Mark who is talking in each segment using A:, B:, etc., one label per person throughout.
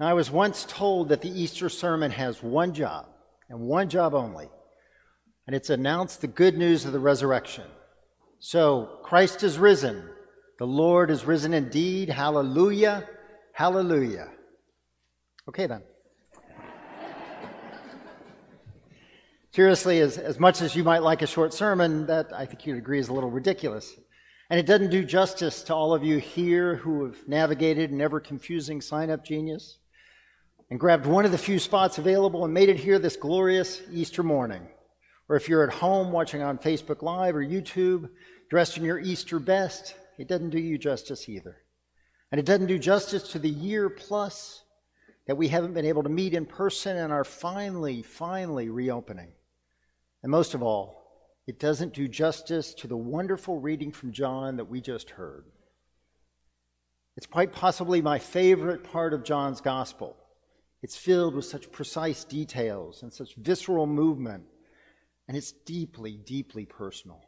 A: Now, I was once told that the Easter sermon has one job, and one job only, and it's announce the good news of the resurrection. So, Christ is risen. The Lord is risen indeed. Hallelujah. Hallelujah. Okay, then. Seriously, as, as much as you might like a short sermon, that I think you'd agree is a little ridiculous. And it doesn't do justice to all of you here who have navigated an ever confusing SignUpGenius and grabbed one of the few spots available and made it here this glorious Easter morning. Or if you're at home watching on Facebook Live or YouTube, dressed in your Easter best, it doesn't do you justice either. And it doesn't do justice to the year plus that we haven't been able to meet in person and are finally, finally reopening. And most of all, it doesn't do justice to the wonderful reading from John that we just heard. It's quite possibly my favorite part of John's gospel. It's filled with such precise details and such visceral movement, and it's deeply, deeply personal.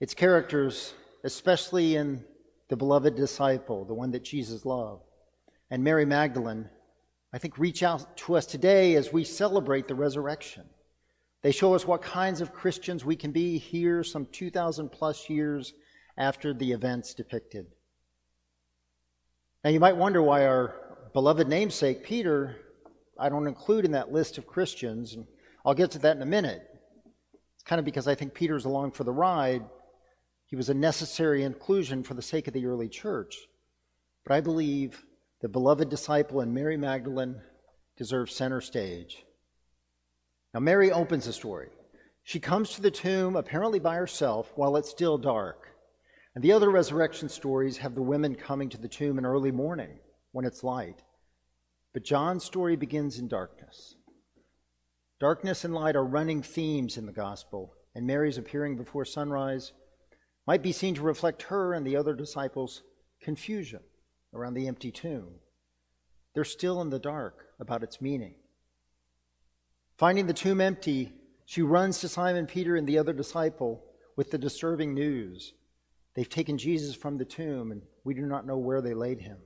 A: Its characters, especially in the beloved disciple, the one that Jesus loved, and Mary Magdalene, I think reach out to us today as we celebrate the resurrection. They show us what kinds of Christians we can be here some 2,000 plus years after the events depicted. Now, you might wonder why our beloved namesake, Peter, I don't include in that list of Christians, and I'll get to that in a minute. It's kind of because I think Peter's along for the ride. He was a necessary inclusion for the sake of the early church. But I believe the beloved disciple and Mary Magdalene deserve center stage. Now, Mary opens the story. She comes to the tomb apparently by herself while it's still dark. And the other resurrection stories have the women coming to the tomb in early morning when it's light. But John's story begins in darkness. Darkness and light are running themes in the gospel, and Mary's appearing before sunrise might be seen to reflect her and the other disciples' confusion around the empty tomb. They're still in the dark about its meaning. Finding the tomb empty, she runs to Simon Peter and the other disciple with the disturbing news. They've taken Jesus from the tomb, and we do not know where they laid him.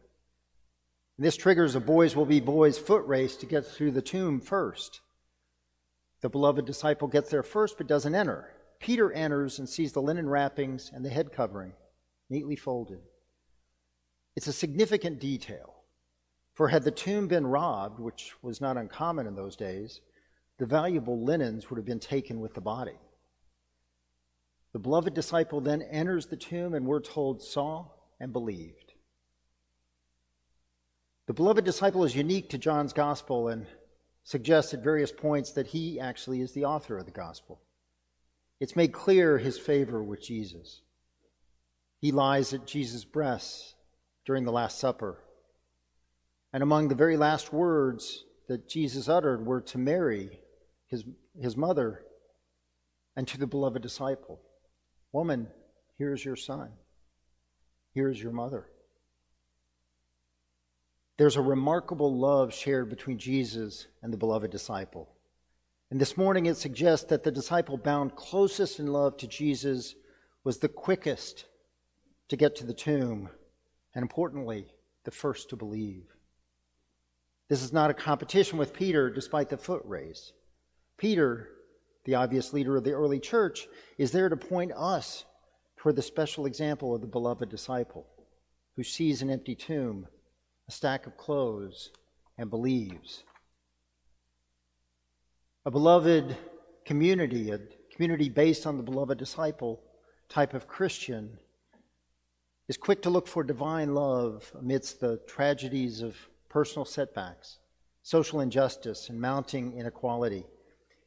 A: And this triggers a boys will be boys foot race to get through the tomb first. The beloved disciple gets there first but doesn't enter. Peter enters and sees the linen wrappings and the head covering neatly folded. It's a significant detail, for had the tomb been robbed, which was not uncommon in those days, the valuable linens would have been taken with the body. The beloved disciple then enters the tomb and we're told saw and believed. The beloved disciple is unique to John's gospel and suggests at various points that he actually is the author of the gospel. It's made clear his favor with Jesus. He lies at Jesus' breast during the Last Supper. And among the very last words that Jesus uttered were to Mary, his, his mother, and to the beloved disciple Woman, here's your son. Here's your mother. There's a remarkable love shared between Jesus and the beloved disciple. And this morning it suggests that the disciple bound closest in love to Jesus was the quickest to get to the tomb, and importantly, the first to believe. This is not a competition with Peter, despite the foot race. Peter, the obvious leader of the early church, is there to point us toward the special example of the beloved disciple who sees an empty tomb, a stack of clothes, and believes. A beloved community, a community based on the beloved disciple type of Christian, is quick to look for divine love amidst the tragedies of personal setbacks, social injustice, and mounting inequality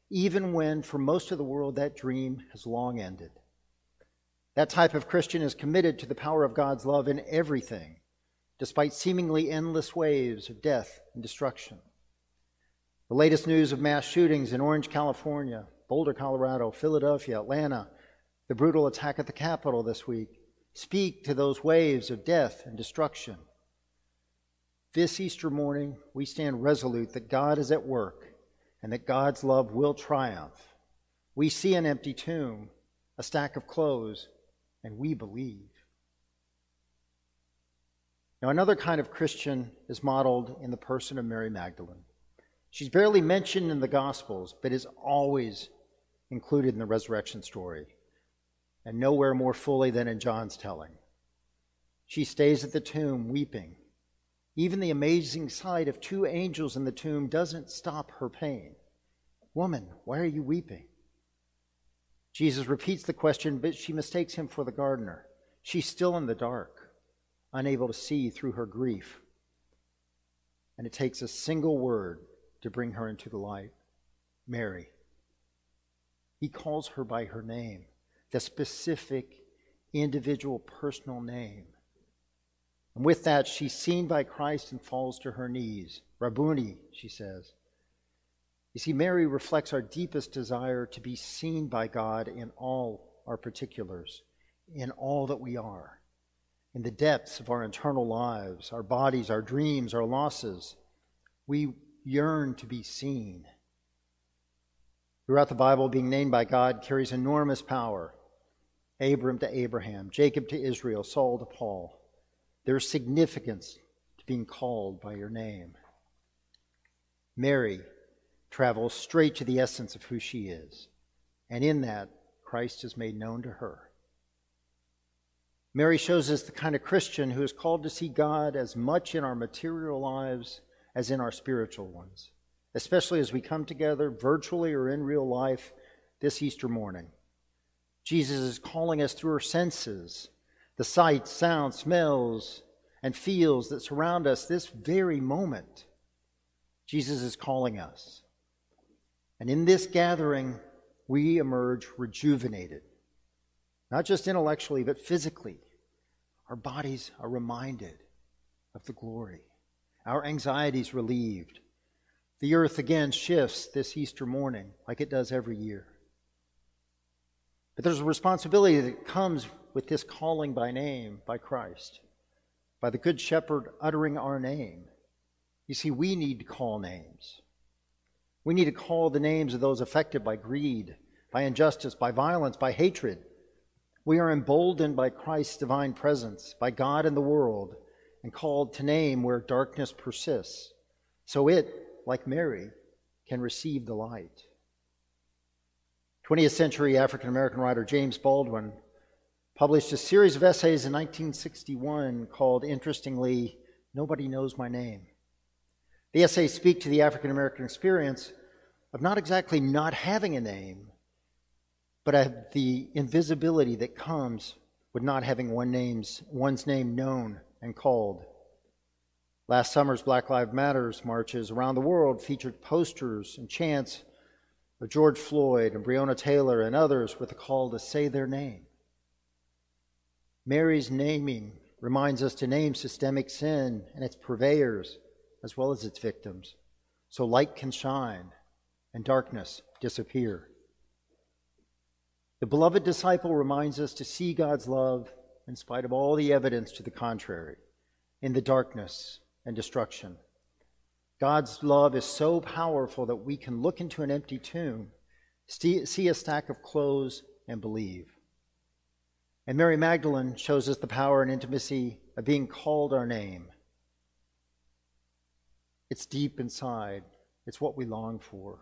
A: even when for most of the world that dream has long ended. That type of Christian is committed to the power of God's love in everything, despite seemingly endless waves of death and destruction. The latest news of mass shootings in Orange, California, Boulder, Colorado, Philadelphia, Atlanta, the brutal attack at the Capitol this week speak to those waves of death and destruction. This Easter morning, we stand resolute that God is at work and that God's love will triumph. We see an empty tomb, a stack of clothes, and we believe. Now, another kind of Christian is modeled in the person of Mary Magdalene. She's barely mentioned in the Gospels, but is always included in the resurrection story, and nowhere more fully than in John's telling. She stays at the tomb weeping. Even the amazing sight of two angels in the tomb doesn't stop her pain. Woman, why are you weeping? Jesus repeats the question, but she mistakes him for the gardener. She's still in the dark, unable to see through her grief. And it takes a single word to bring her into the light Mary. He calls her by her name, the specific, individual, personal name. And with that, she's seen by Christ and falls to her knees. Rabboni, she says. You see, Mary reflects our deepest desire to be seen by God in all our particulars, in all that we are, in the depths of our internal lives, our bodies, our dreams, our losses. We yearn to be seen. Throughout the Bible, being named by God carries enormous power. Abram to Abraham, Jacob to Israel, Saul to Paul. There's significance to being called by your name. Mary travels straight to the essence of who she is, and in that, Christ is made known to her. Mary shows us the kind of Christian who is called to see God as much in our material lives as in our spiritual ones, especially as we come together virtually or in real life this Easter morning. Jesus is calling us through our senses, the sights, sounds, smells, and feels that surround us this very moment. Jesus is calling us. And in this gathering, we emerge rejuvenated, not just intellectually, but physically. Our bodies are reminded of the glory our anxieties relieved. The earth again shifts this Easter morning like it does every year. But there's a responsibility that comes with this calling by name by Christ, by the Good Shepherd uttering our name. You see, we need to call names. We need to call the names of those affected by greed, by injustice, by violence, by hatred. We are emboldened by Christ's divine presence, by God and the world and called to name where darkness persists, so it, like Mary, can receive the light. 20th century African American writer James Baldwin published a series of essays in 1961 called, interestingly, Nobody Knows My Name. The essays speak to the African American experience of not exactly not having a name, but of the invisibility that comes with not having one name's, one's name known and called. Last summer's Black Lives Matters marches around the world featured posters and chants of George Floyd and Breonna Taylor and others with a call to say their name. Mary's naming reminds us to name systemic sin and its purveyors as well as its victims, so light can shine and darkness disappear. The beloved disciple reminds us to see God's love in spite of all the evidence to the contrary, in the darkness and destruction. God's love is so powerful that we can look into an empty tomb, see a stack of clothes, and believe. And Mary Magdalene shows us the power and intimacy of being called our name. It's deep inside, it's what we long for,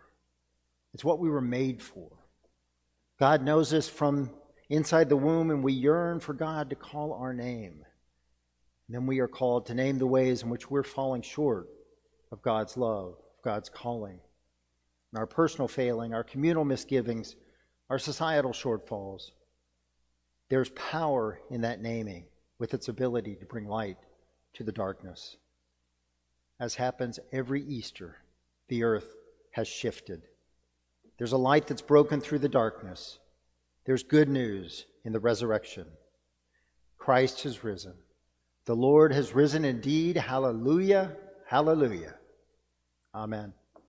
A: it's what we were made for. God knows us from inside the womb and we yearn for God to call our name. And then we are called to name the ways in which we're falling short of God's love, of God's calling, and our personal failing, our communal misgivings, our societal shortfalls. There's power in that naming with its ability to bring light to the darkness. As happens every Easter, the earth has shifted. There's a light that's broken through the darkness there's good news in the resurrection. Christ has risen. The Lord has risen indeed. Hallelujah. Hallelujah. Amen.